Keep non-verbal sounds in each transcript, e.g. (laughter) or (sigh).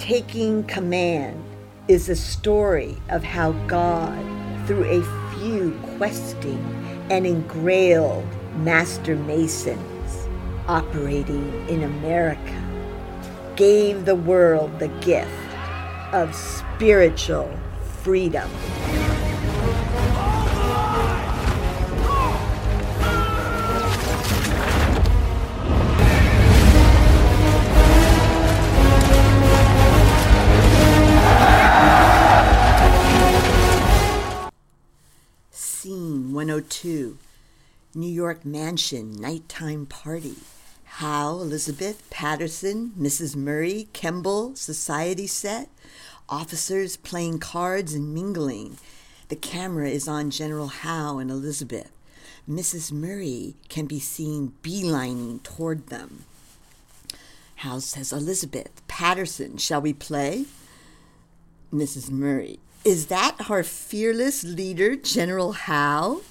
Taking Command is a story of how God, through a few questing and engrailed master masons operating in America, gave the world the gift of spiritual freedom. Scene 102 New York Mansion Nighttime Party. Howe, Elizabeth, Patterson, Mrs. Murray, Kemble, Society Set, officers playing cards and mingling. The camera is on General Howe and Elizabeth. Mrs. Murray can be seen beelining toward them. Howe says, Elizabeth, Patterson, shall we play? Mrs. Murray, is that our fearless leader, General Howe?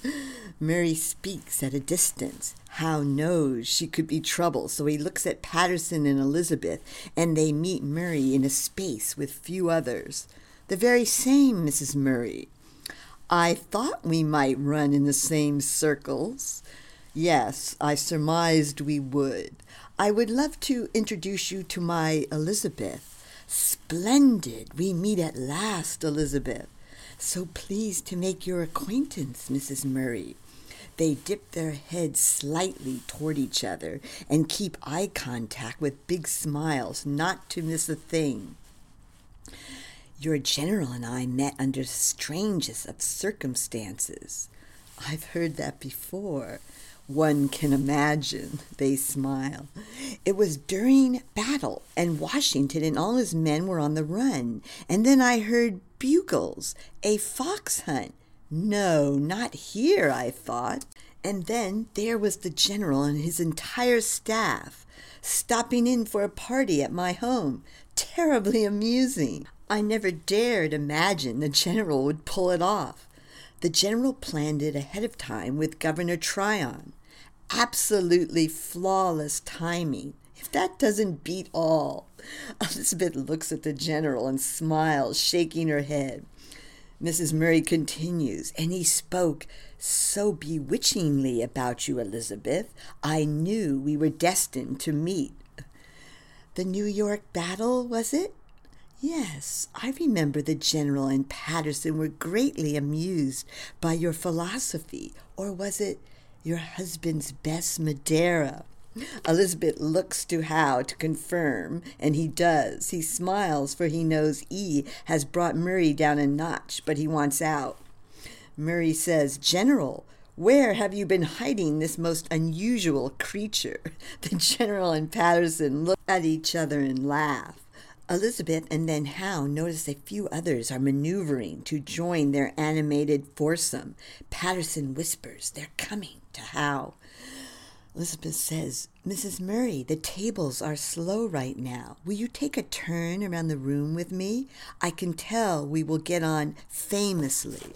Murray speaks at a distance. Howe knows she could be trouble, so he looks at Patterson and Elizabeth, and they meet Murray in a space with few others. The very same, Mrs. Murray. I thought we might run in the same circles. Yes, I surmised we would. I would love to introduce you to my Elizabeth. Splendid. We meet at last, Elizabeth. So pleased to make your acquaintance, Mrs. Murray. They dip their heads slightly toward each other and keep eye contact with big smiles, not to miss a thing. Your general and I met under the strangest of circumstances. I've heard that before. One can imagine, they smile. It was during battle, and Washington and all his men were on the run. And then I heard bugles, a fox hunt. No, not here, I thought. And then there was the general and his entire staff stopping in for a party at my home. Terribly amusing. I never dared imagine the general would pull it off. The general planned it ahead of time with Governor Tryon absolutely flawless timing. If that doesn't beat all. (laughs) Elizabeth looks at the general and smiles, shaking her head. Mrs. Murray continues, and he spoke so bewitchingly about you, Elizabeth. I knew we were destined to meet. The New York battle, was it? Yes, I remember the general and Patterson were greatly amused by your philosophy, or was it your husband's best Madeira. Elizabeth looks to Howe to confirm, and he does. He smiles, for he knows E has brought Murray down a notch, but he wants out. Murray says, General, where have you been hiding this most unusual creature? (laughs) The general and Patterson look at each other and laugh. Elizabeth and then Howe notice a few others are maneuvering to join their animated foursome. Patterson whispers, They're coming to Howe. Elizabeth says, Mrs. Murray, the tables are slow right now. Will you take a turn around the room with me? I can tell we will get on famously.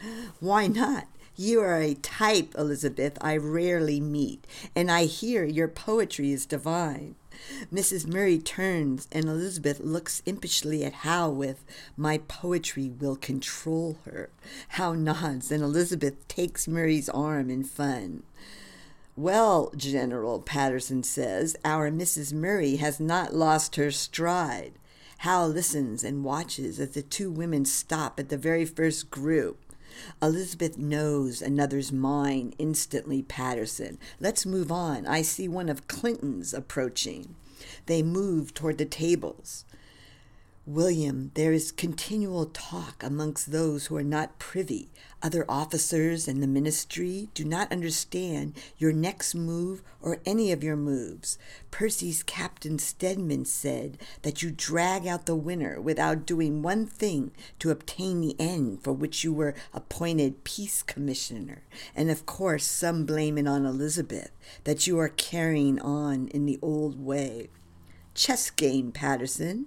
(gasps) Why not? You are a type, Elizabeth, I rarely meet, and I hear your poetry is divine. Mrs. Murray turns, and Elizabeth looks impishly at Howe with, My poetry will control her. Howe nods, and Elizabeth takes Murray's arm in fun. Well, General, Patterson says, our Mrs. Murray has not lost her stride. Howe listens and watches as the two women stop at the very first group. Elizabeth knows another's mind instantly, Patterson. Let's move on. I see one of Clinton's approaching. They move toward the tables. William, there is continual talk amongst those who are not privy. Other officers and the ministry do not understand your next move or any of your moves. Percy's Captain Stedman said that you drag out the winner without doing one thing to obtain the end for which you were appointed peace commissioner. And of course, some blame it on Elizabeth that you are carrying on in the old way. Chess game, Patterson.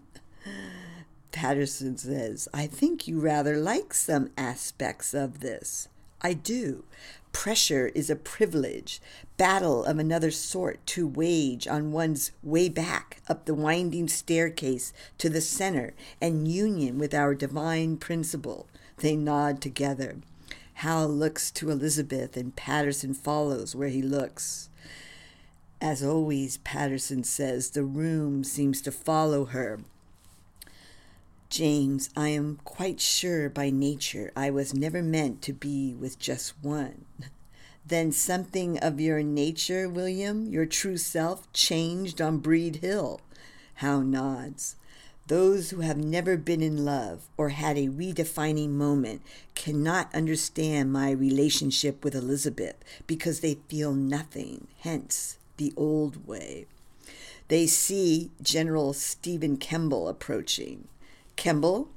Patterson says, I think you rather like some aspects of this. I do. Pressure is a privilege, battle of another sort to wage on one's way back up the winding staircase to the center and union with our divine principle. They nod together. Hal looks to Elizabeth, and Patterson follows where he looks. As always, Patterson says, the room seems to follow her. James, I am quite sure by nature I was never meant to be with just one. (laughs) Then something of your nature, William, your true self, changed on Breed Hill. Howe nods. Those who have never been in love or had a redefining moment cannot understand my relationship with Elizabeth because they feel nothing, hence the old way. They see General Stephen Kemble approaching. Kemble,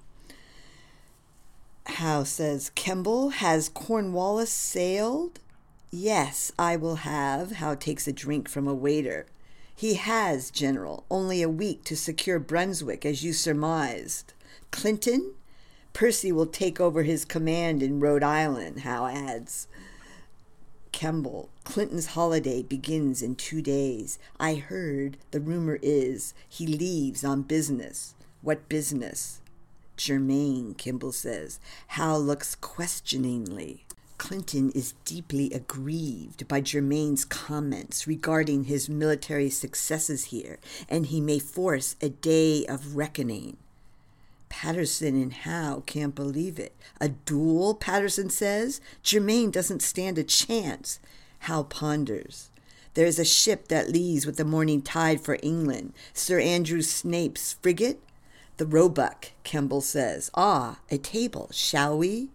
Hal says, Kemble, has Cornwallis sailed? Yes, I will have. Hal takes a drink from a waiter. He has, General, only a week to secure Brunswick, as you surmised. Clinton? Percy will take over his command in Rhode Island, Hal adds. Kemble, Clinton's holiday begins in two days. I heard, the rumor is, he leaves on business. What business? Germain, Kemble says. Hal looks questioningly. Clinton is deeply aggrieved by Germain's comments regarding his military successes here, and he may force a day of reckoning. Patterson and Hal can't believe it. A duel, Patterson says? Germain doesn't stand a chance. Hal ponders. There is a ship that leaves with the morning tide for England, Sir Andrew Snape's frigate. The Roebuck, Kemble says. Ah, a table, shall we?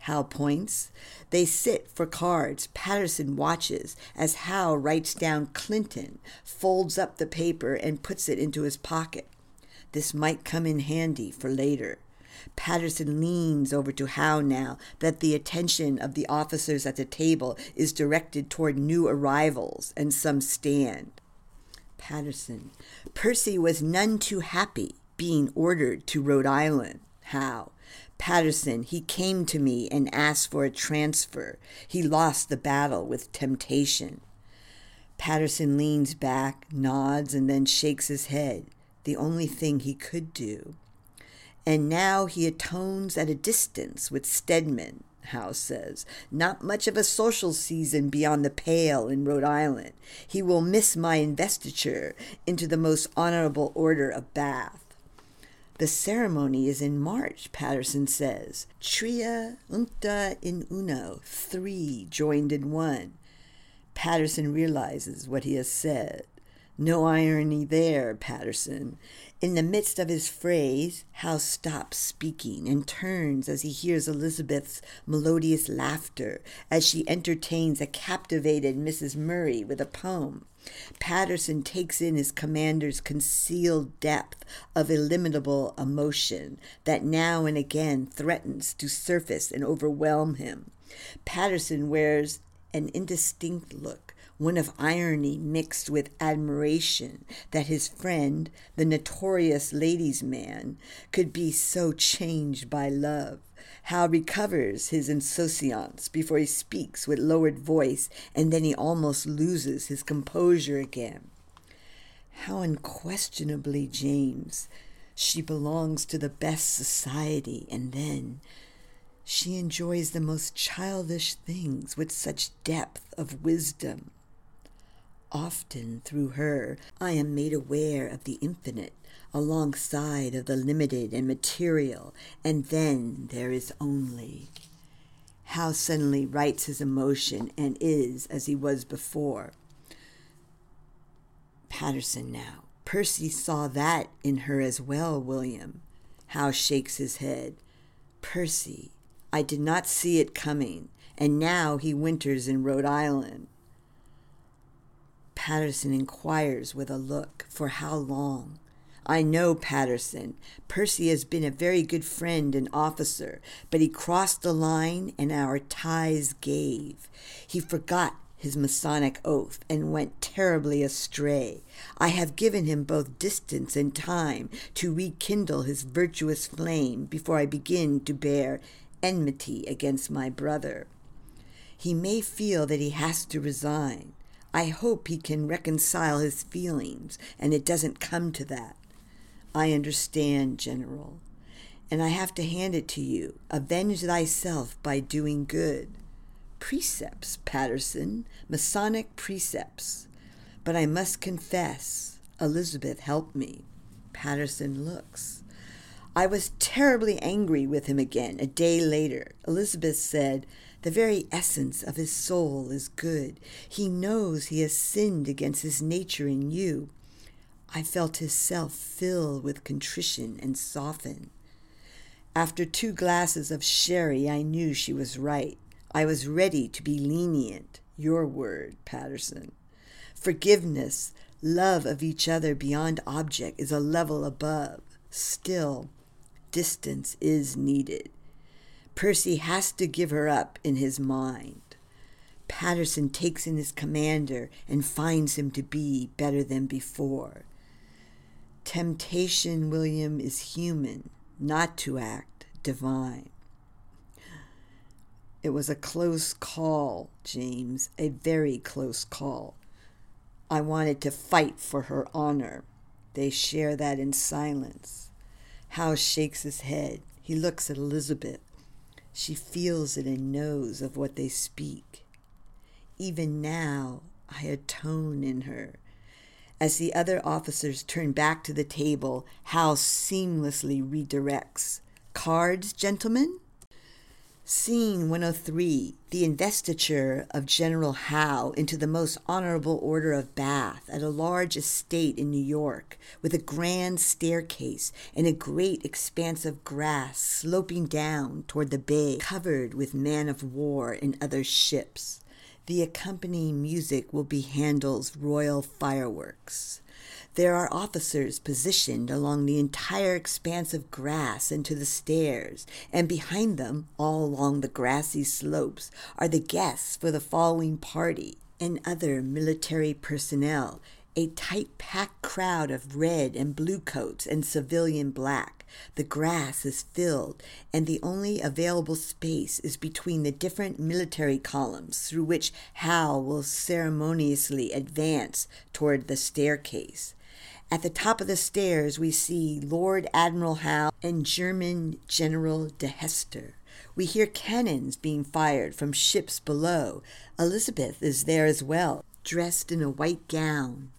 Hal points. They sit for cards. Patterson watches as Hal writes down Clinton, folds up the paper, and puts it into his pocket. This might come in handy for later. Patterson leans over to Hal now that the attention of the officers at the table is directed toward new arrivals and some stand. Patterson. Percy was none too happy being ordered to Rhode Island. Howe? Patterson, he came to me and asked for a transfer. He lost the battle with temptation. Patterson leans back, nods, and then shakes his head the only thing he could do. And now he atones at a distance with Stedman, Hal says. Not much of a social season beyond the pale in Rhode Island. He will miss my investiture into the most honorable order of Bath. The ceremony is in March, Patterson says. Tria juncta in uno, three joined in one. Patterson realizes what he has said. No irony there, Patterson. In the midst of his phrase, Hal stops speaking and turns as he hears Elizabeth's melodious laughter as she entertains a captivated Mrs. Murray with a poem. Patterson takes in his commander's concealed depth of illimitable emotion that now and again threatens to surface and overwhelm him. Patterson wears an indistinct look one of irony mixed with admiration that his friend, the notorious ladies' man, could be so changed by love. Hal recovers his insouciance before he speaks with lowered voice, and then he almost loses his composure again. Howe unquestionably, James, she belongs to the best society, and then she enjoys the most childish things with such depth of wisdom. Often through her, I am made aware of the infinite alongside of the limited and material, and then there is only. Howe suddenly rights his emotion and is as he was before. Patterson now. Percy saw that in her as well, William. Howe shakes his head. Percy, I did not see it coming, and now he winters in Rhode Island. Patterson inquires with a look, For how long? I know Patterson. Percy has been a very good friend and officer, but he crossed the line and our ties gave. He forgot his Masonic oath and went terribly astray. I have given him both distance and time to rekindle his virtuous flame before I begin to bear enmity against my brother. He may feel that he has to resign. I hope he can reconcile his feelings and it doesn't come to that. I understand, General, and I have to hand it to you. Avenge thyself by doing good. Precepts, Patterson, Masonic precepts. But I must confess, Elizabeth helped me. Patterson looks. I was terribly angry with him again a day later. Elizabeth said, The very essence of his soul is good. He knows he has sinned against his nature in you. I felt his self fill with contrition and soften. After two glasses of sherry, I knew she was right. I was ready to be lenient. Your word, Patterson. Forgiveness, love of each other beyond object is a level above. Still, distance is needed. Percy has to give her up in his mind. Patterson takes in his commander and finds him to be better than before. Temptation, William, is human, not to act divine. It was a close call, James, a very close call. I wanted to fight for her honor. They share that in silence. Howe shakes his head. He looks at Elizabeth. She feels it and knows of what they speak. Even now, I atone in her. As the other officers turn back to the table, Howe seamlessly redirects. Cards, gentlemen? Scene 103 The investiture of General Howe into the most honorable order of Bath at a large estate in New York, with a grand staircase and a great expanse of grass sloping down toward the bay, covered with man of war and other ships. The accompanying music will be Handel's Royal Fireworks. There are officers positioned along the entire expanse of grass and to the stairs, and behind them, all along the grassy slopes, are the guests for the following party and other military personnel, a tight packed crowd of red and blue coats and civilian black. The grass is filled, and the only available space is between the different military columns through which Howe will ceremoniously advance toward the staircase. At the top of the stairs, we see Lord Admiral Howe and German General de Heister. We hear cannons being fired from ships below. Elizabeth is there as well, dressed in a white gown.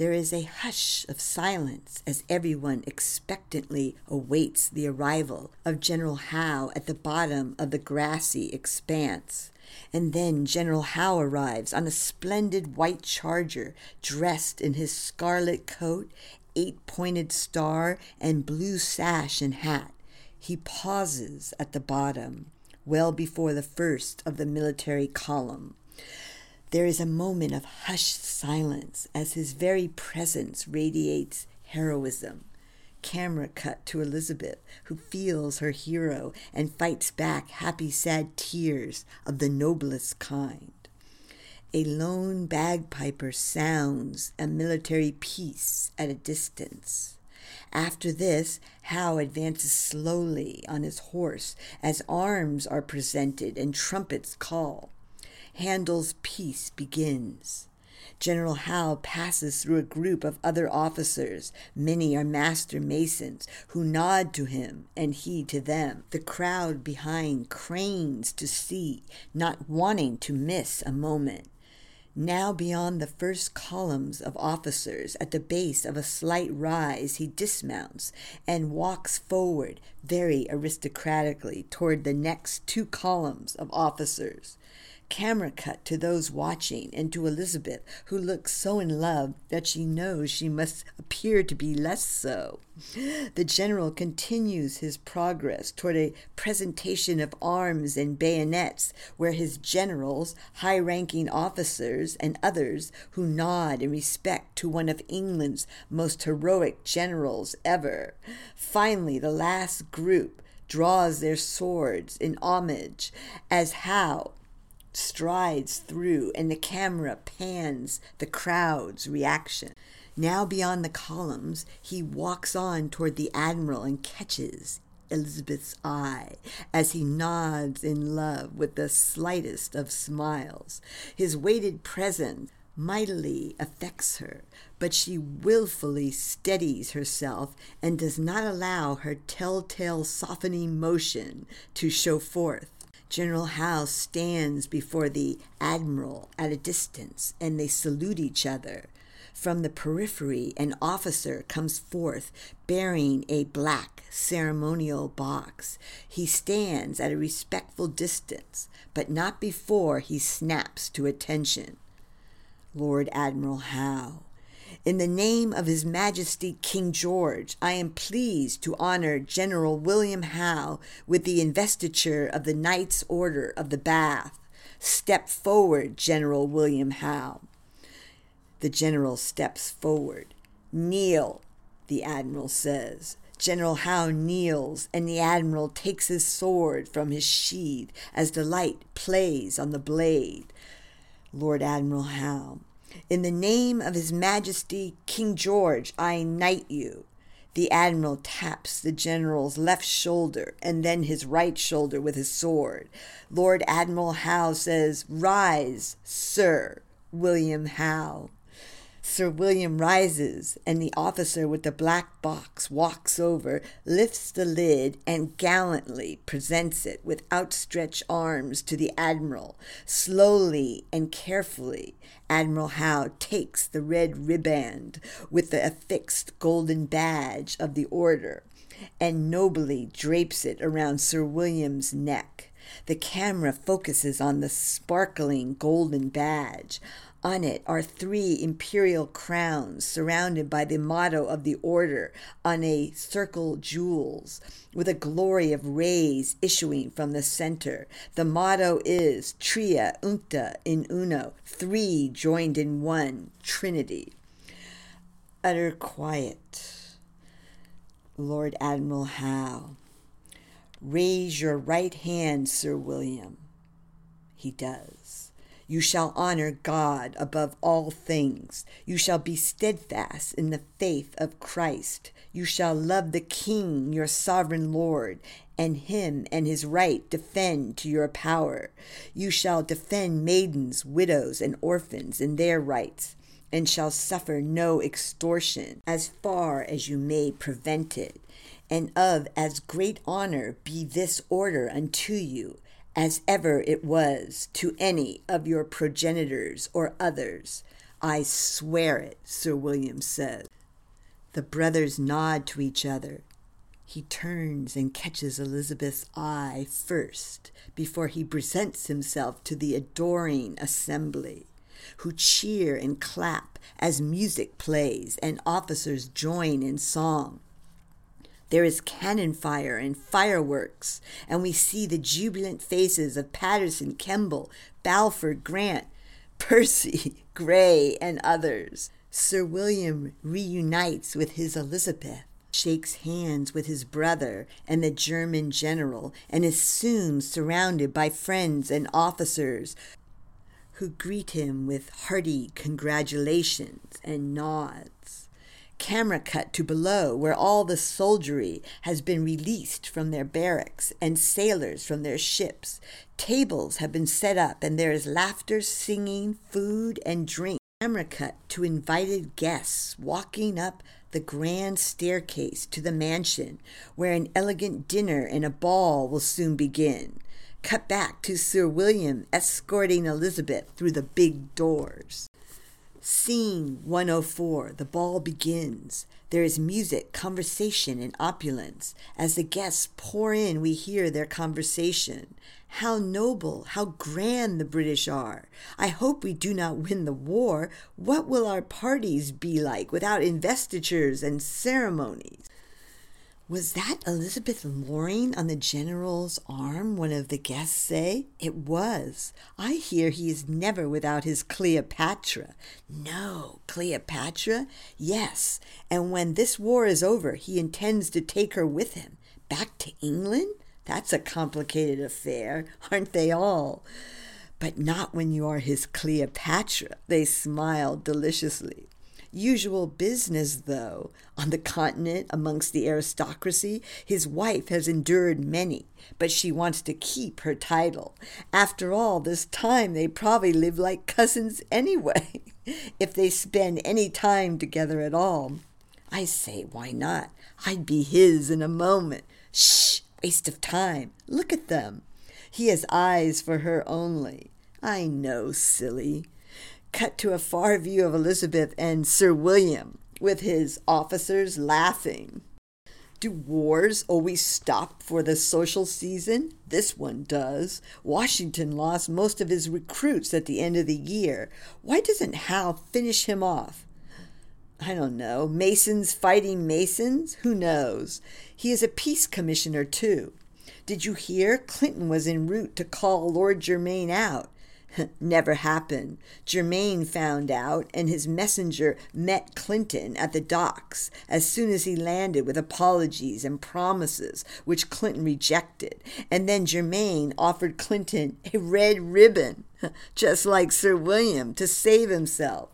There is a hush of silence as everyone expectantly awaits the arrival of General Howe at the bottom of the grassy expanse. And then General Howe arrives on a splendid white charger, dressed in his scarlet coat, eight pointed star, and blue sash and hat. He pauses at the bottom, well before the first of the military column. There is a moment of hushed silence as his very presence radiates heroism camera cut to Elizabeth, who feels her hero and fights back happy, sad tears of the noblest kind. A lone bagpiper sounds a military piece at a distance. After this, Howe advances slowly on his horse as arms are presented and trumpets call. Handel's piece begins. General Howe passes through a group of other officers. Many are master masons who nod to him and he to them. The crowd behind cranes to see, not wanting to miss a moment. Now, beyond the first columns of officers, at the base of a slight rise, he dismounts and walks forward very aristocratically toward the next two columns of officers camera cut to those watching and to Elizabeth, who looks so in love that she knows she must appear to be less so. The general continues his progress toward a presentation of arms and bayonets, where his generals, high ranking officers, and others who nod in respect to one of England's most heroic generals ever. Finally, the last group draws their swords in homage as Howe strides through and the camera pans the crowd's reaction. Now, beyond the columns, he walks on toward the admiral and catches Elizabeth's eye as he nods in love with the slightest of smiles. His waited presence mightily affects her, but she wilfully steadies herself and does not allow her telltale softening motion to show forth. General Howe stands before the Admiral at a distance, and they salute each other. From the periphery, an officer comes forth bearing a black ceremonial box. He stands at a respectful distance, but not before he snaps to attention. Lord Admiral Howe, in the name of His Majesty King George, I am pleased to honor General William Howe with the investiture of the Knight's Order of the Bath. Step forward, General William Howe. The general steps forward. Kneel, the admiral says. General Howe kneels, and the admiral takes his sword from his sheath as the light plays on the blade. Lord Admiral Howe, in the name of His Majesty King George, I knight you. The admiral taps the general's left shoulder and then his right shoulder with his sword. Lord Admiral Howe says, Rise, Sir William Howe. Sir William rises, and the officer with the black box walks over, lifts the lid, and gallantly presents it with outstretched arms to the Admiral. Slowly and carefully, Admiral Howe takes the red riband with the affixed golden badge of the Order and nobly drapes it around Sir William's neck. The camera focuses on the sparkling golden badge. On it are three imperial crowns surrounded by the motto of the order on a circle jewels, with a glory of rays issuing from the center. The motto is Tria Juncta in Uno, three joined in one, Trinity. Utter quiet. Lord Admiral Howe. Raise your right hand, Sir William. He does. You shall honor God above all things. You shall be steadfast in the faith of Christ. You shall love the King, your sovereign Lord, and him and his right defend to your power. You shall defend maidens, widows, and orphans in their rights, and shall suffer no extortion as far as you may prevent it. And of as great honor be this order unto you as ever it was to any of your progenitors or others. I swear it, Sir William says. The brothers nod to each other. He turns and catches Elizabeth's eye first before he presents himself to the adoring assembly, who cheer and clap as music plays and officers join in song. There is cannon fire and fireworks, and we see the jubilant faces of Patterson, Kemble, Balfour, Grant, (laughs) Percy, Grey, and others. Sir William reunites with his Elizabeth, shakes hands with his brother and the German general, and is soon surrounded by friends and officers who greet him with hearty congratulations and nods camera cut to below, where all the soldiery has been released from their barracks and sailors from their ships. Tables have been set up, and there is laughter, singing, food, and drink. Camera cut to invited guests walking up the grand staircase to the mansion, where an elegant dinner and a ball will soon begin. Cut back to Sir William escorting Elizabeth through the big doors. Scene 104. The ball begins. There is music, conversation, and opulence. As the guests pour in, we hear their conversation. How noble, how grand the British are. I hope we do not win the war. What will our parties be like without investitures and ceremonies? Was that Elizabeth Loring on the general's arm? One of the guests say. It was. I hear he is never without his Cleopatra. No, Cleopatra? Yes, and when this war is over, he intends to take her with him. Back to England? That's a complicated affair, aren't they all? But not when you are his Cleopatra. They smiled deliciously. Usual business, though. On the continent, amongst the aristocracy, his wife has endured many, but she wants to keep her title. After all this time, they probably live like cousins anyway, (laughs) if they spend any time together at all. I say, why not? I'd be his in a moment. Shh, waste of time. Look at them. He has eyes for her only. I know, silly. Cut to a far view of Elizabeth and Sir William, with his officers laughing. Do wars always stop for the social season? This one does. Washington lost most of his recruits at the end of the year. Why doesn't Howe finish him off? I don't know. Masons fighting Masons? Who knows? He is a peace commissioner, too. Did you hear? Clinton was en route to call Lord Germain out. (laughs) Never happened. Germain found out, and his messenger met Clinton at the docks as soon as he landed with apologies and promises, which Clinton rejected. And then Germain offered Clinton a red ribbon, (laughs) just like Sir William, to save himself.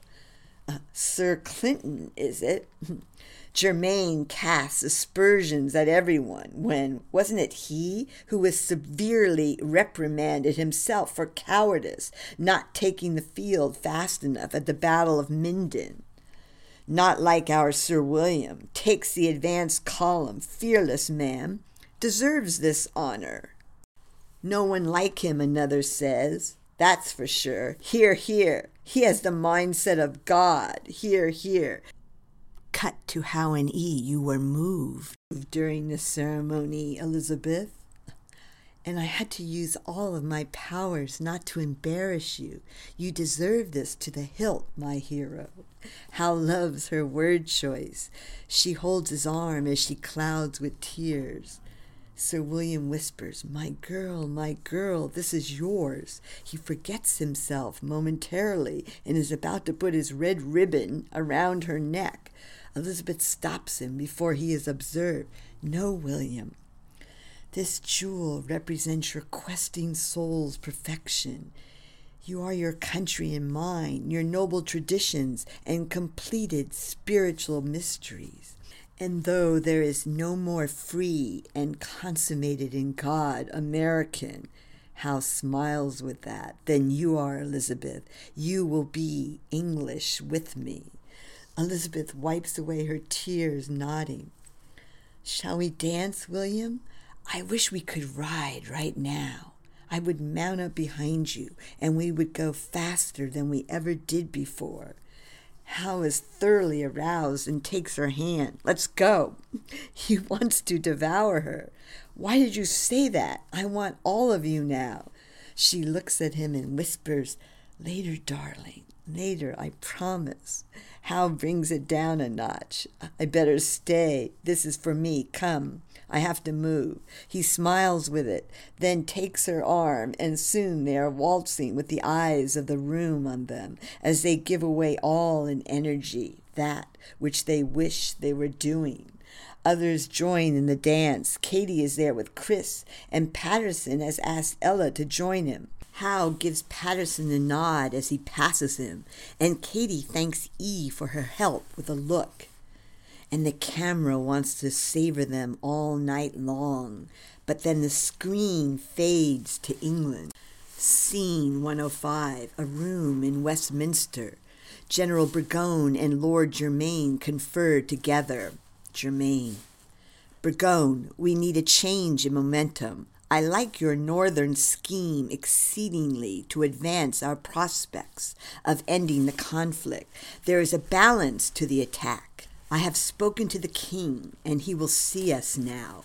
Uh, Sir Clinton, is it? (laughs) Germain casts aspersions at everyone when wasn't it he who was severely reprimanded himself for cowardice, not taking the field fast enough at the Battle of Minden? Not like our Sir William, takes the advanced column, fearless man, deserves this honor. No one like him, another says. That's for sure. Hear, hear. He has the mindset of God. Hear, hear cut to Howe and E you were moved during the ceremony, Elizabeth. And I had to use all of my powers not to embarrass you. You deserve this to the hilt, my hero. Howe loves her word choice. She holds his arm as she clouds with tears. Sir William whispers, My girl, my girl, this is yours. He forgets himself momentarily and is about to put his red ribbon around her neck. Elizabeth stops him before he is observed. No, William. This jewel represents your questing soul's perfection. You are your country and mine, your noble traditions and completed spiritual mysteries. And though there is no more free and consummated in God American, Howe smiles with that, than you are, Elizabeth. You will be English with me. Elizabeth wipes away her tears, nodding. Shall we dance, William? I wish we could ride right now. I would mount up behind you, and we would go faster than we ever did before. Howe is thoroughly aroused and takes her hand. Let's go. (laughs) He wants to devour her. Why did you say that? I want all of you now. She looks at him and whispers, Later, darling, later, I promise. Howe brings it down a notch. I better stay. This is for me. Come. I have to move. He smiles with it, then takes her arm, and soon they are waltzing with the eyes of the room on them as they give away all in energy, that which they wish they were doing. Others join in the dance. Katie is there with Chris, and Patterson has asked Ella to join him. Howe gives Patterson a nod as he passes him, and Katie thanks E for her help with a look. And the camera wants to savor them all night long, but then the screen fades to England. Scene 105, a room in Westminster. General Burgoyne and Lord Germain confer together. Germain. Burgoyne, we need a change in momentum. I like your northern scheme exceedingly to advance our prospects of ending the conflict. There is a balance to the attack. I have spoken to the king, and he will see us now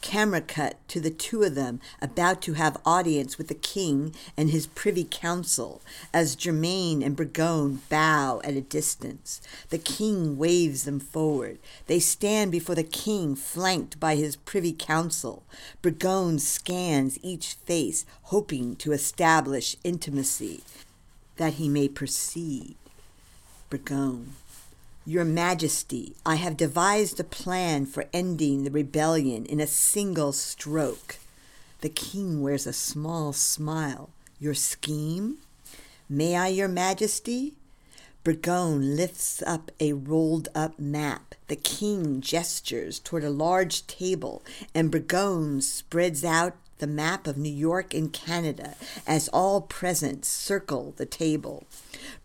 camera cut to the two of them about to have audience with the king and his privy council as Germain and Burgoyne bow at a distance. The king waves them forward. They stand before the king, flanked by his privy council. Burgoyne scans each face, hoping to establish intimacy, that he may proceed. Burgoyne. Your Majesty, I have devised a plan for ending the rebellion in a single stroke. The king wears a small smile. Your scheme? May I, Your Majesty? Burgoyne lifts up a rolled up map. The king gestures toward a large table, and Burgoyne spreads out the map of New York and Canada as all present circle the table.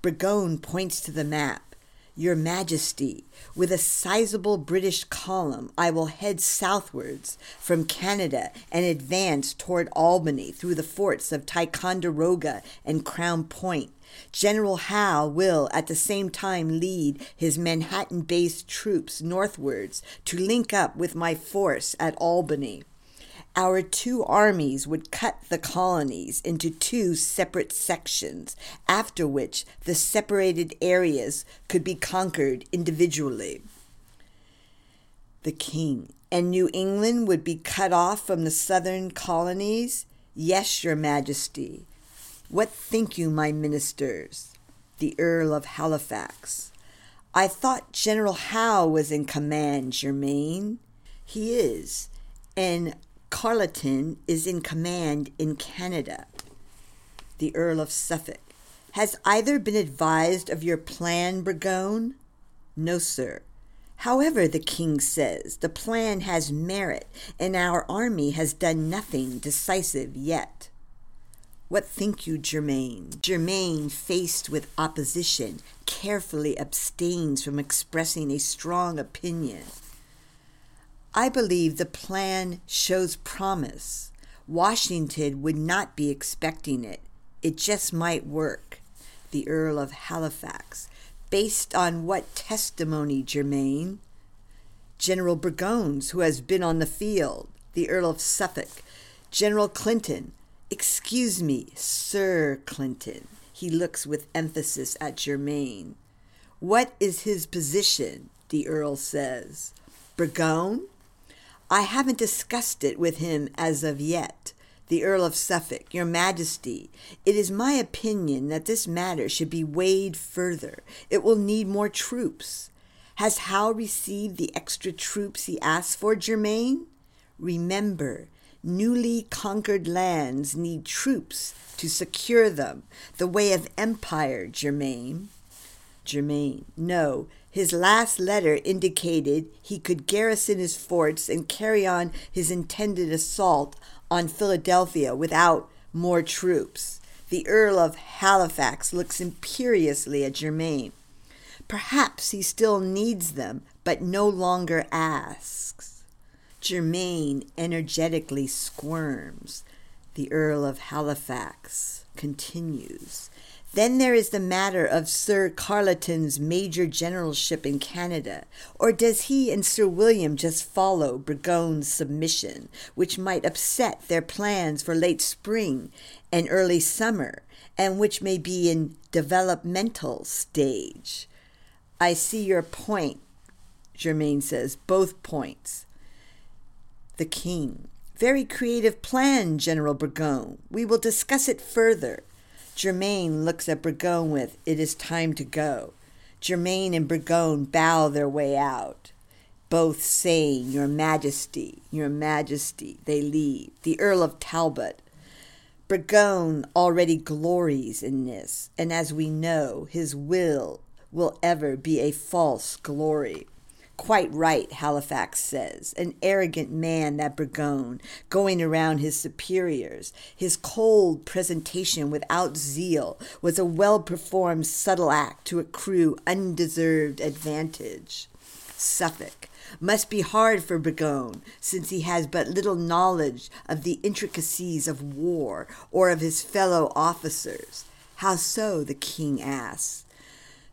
Burgoyne points to the map. Your Majesty, with a sizable British column, I will head southwards from Canada and advance toward Albany through the forts of Ticonderoga and Crown Point. General Howe will at the same time lead his Manhattan based troops northwards to link up with my force at Albany our two armies would cut the colonies into two separate sections, after which the separated areas could be conquered individually. The king and New England would be cut off from the southern colonies? Yes, your majesty. What think you, my ministers? The Earl of Halifax. I thought General Howe was in command, Germain. He is, and Carleton is in command in Canada. The Earl of Suffolk. Has either been advised of your plan, Burgoyne? No, sir. However, the king says the plan has merit, and our army has done nothing decisive yet. What think you, Germain? Germain, faced with opposition, carefully abstains from expressing a strong opinion. I believe the plan shows promise. Washington would not be expecting it. It just might work. The Earl of Halifax. Based on what testimony, Germain? General Burgoyne's, who has been on the field. The Earl of Suffolk. General Clinton. Excuse me, Sir Clinton. He looks with emphasis at Germain. What is his position? The Earl says. Burgoyne? I haven't discussed it with him as of yet. The Earl of Suffolk, Your Majesty, it is my opinion that this matter should be weighed further. It will need more troops. Has Howe received the extra troops he asked for, Germain? Remember, newly conquered lands need troops to secure them, the way of empire, Germain. Germain, no, his last letter indicated he could garrison his forts and carry on his intended assault on Philadelphia without more troops. The Earl of Halifax looks imperiously at Germain. Perhaps he still needs them, but no longer asks. Germain energetically squirms. The Earl of Halifax continues. Then there is the matter of Sir Carleton's major generalship in Canada. Or does he and Sir William just follow Burgoyne's submission, which might upset their plans for late spring and early summer, and which may be in developmental stage? I see your point, Germain says, both points. The king. Very creative plan, General Burgoyne. We will discuss it further. Germain looks at Burgoyne with, It is time to go. Germain and Burgoyne bow their way out, both saying, Your Majesty, Your Majesty. They leave. The Earl of Talbot. Burgoyne already glories in this, and as we know, his will will ever be a false glory. Quite right, Halifax says. An arrogant man, that Burgoyne, going around his superiors. His cold presentation without zeal was a well performed subtle act to accrue undeserved advantage. Suffolk must be hard for Burgoyne, since he has but little knowledge of the intricacies of war or of his fellow officers. How so? the king asks.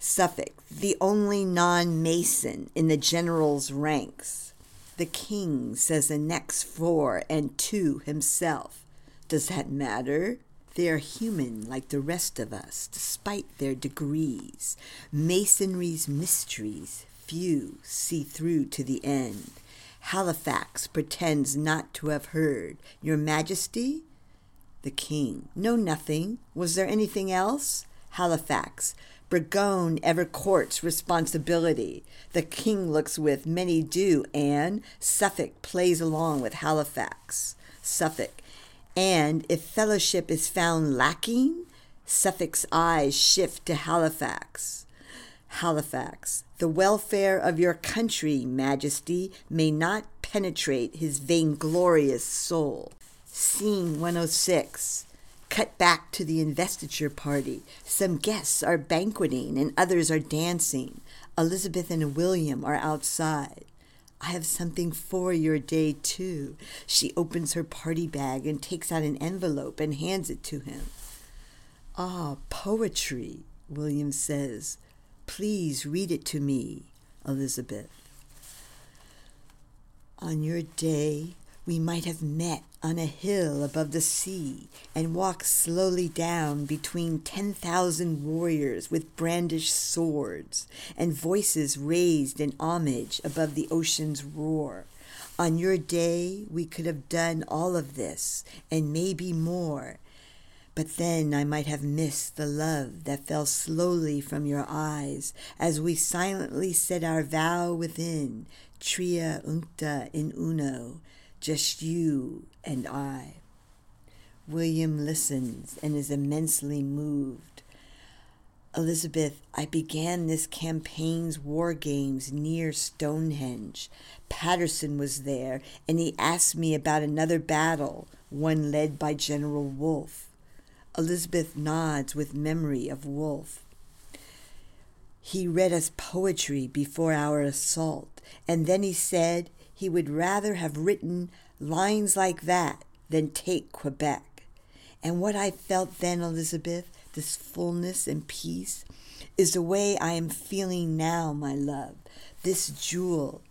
Suffolk, the only non Mason in the general's ranks. The king says the next four and two himself. Does that matter? They are human like the rest of us, despite their degrees. Masonry's mysteries few see through to the end. Halifax pretends not to have heard. Your Majesty? The king. No, nothing. Was there anything else? Halifax. Burgoyne ever courts responsibility. The king looks with, many do, and Suffolk plays along with Halifax. Suffolk. And if fellowship is found lacking, Suffolk's eyes shift to Halifax. Halifax, the welfare of your country, Majesty, may not penetrate his vainglorious soul. Scene 106. Cut back to the investiture party. Some guests are banqueting and others are dancing. Elizabeth and William are outside. I have something for your day, too. She opens her party bag and takes out an envelope and hands it to him. Ah, poetry, William says. Please read it to me, Elizabeth. On your day, we might have met on a hill above the sea and walked slowly down between 10,000 warriors with brandished swords and voices raised in homage above the ocean's roar. On your day, we could have done all of this and maybe more but then I might have missed the love that fell slowly from your eyes as we silently said our vow within, tria juncta in uno, just you and I. William listens and is immensely moved. Elizabeth, I began this campaign's war games near Stonehenge. Patterson was there, and he asked me about another battle, one led by General Wolfe. Elizabeth nods with memory of Wolfe. He read us poetry before our assault, and then he said he would rather have written lines like that than take Quebec. And what I felt then, Elizabeth, this fullness and peace, is the way I am feeling now, my love. This jewel,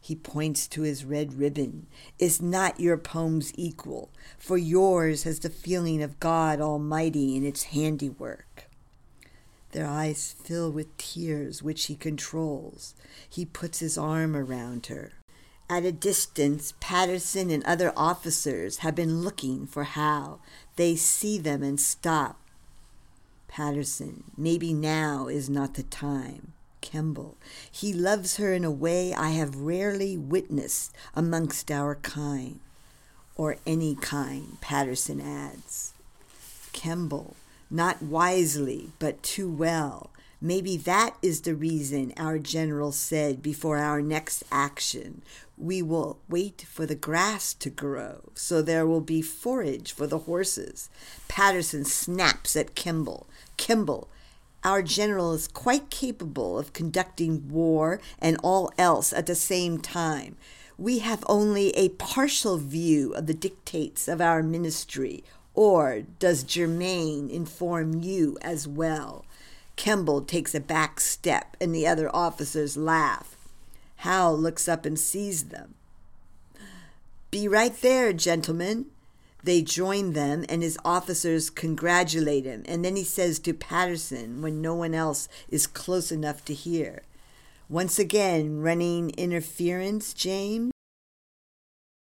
he points to his red ribbon, is not your poem's equal, for yours has the feeling of God Almighty in its handiwork. Their eyes fill with tears, which he controls. He puts his arm around her. At a distance, Patterson and other officers have been looking for Hal. They see them and stop. Patterson, maybe now is not the time. Kemble. He loves her in a way I have rarely witnessed amongst our kind, or any kind, Patterson adds. Kemble, not wisely, but too well. Maybe that is the reason our general said before our next action, we will wait for the grass to grow, so there will be forage for the horses. Patterson snaps at Kemble. Kemble, our general is quite capable of conducting war and all else at the same time. We have only a partial view of the dictates of our ministry, or does Germain inform you as well? Kemble takes a back step, and the other officers laugh. Hal looks up and sees them. Be right there, gentlemen, they join them, and his officers congratulate him. And then he says to Patterson, when no one else is close enough to hear, Once again, running interference, James?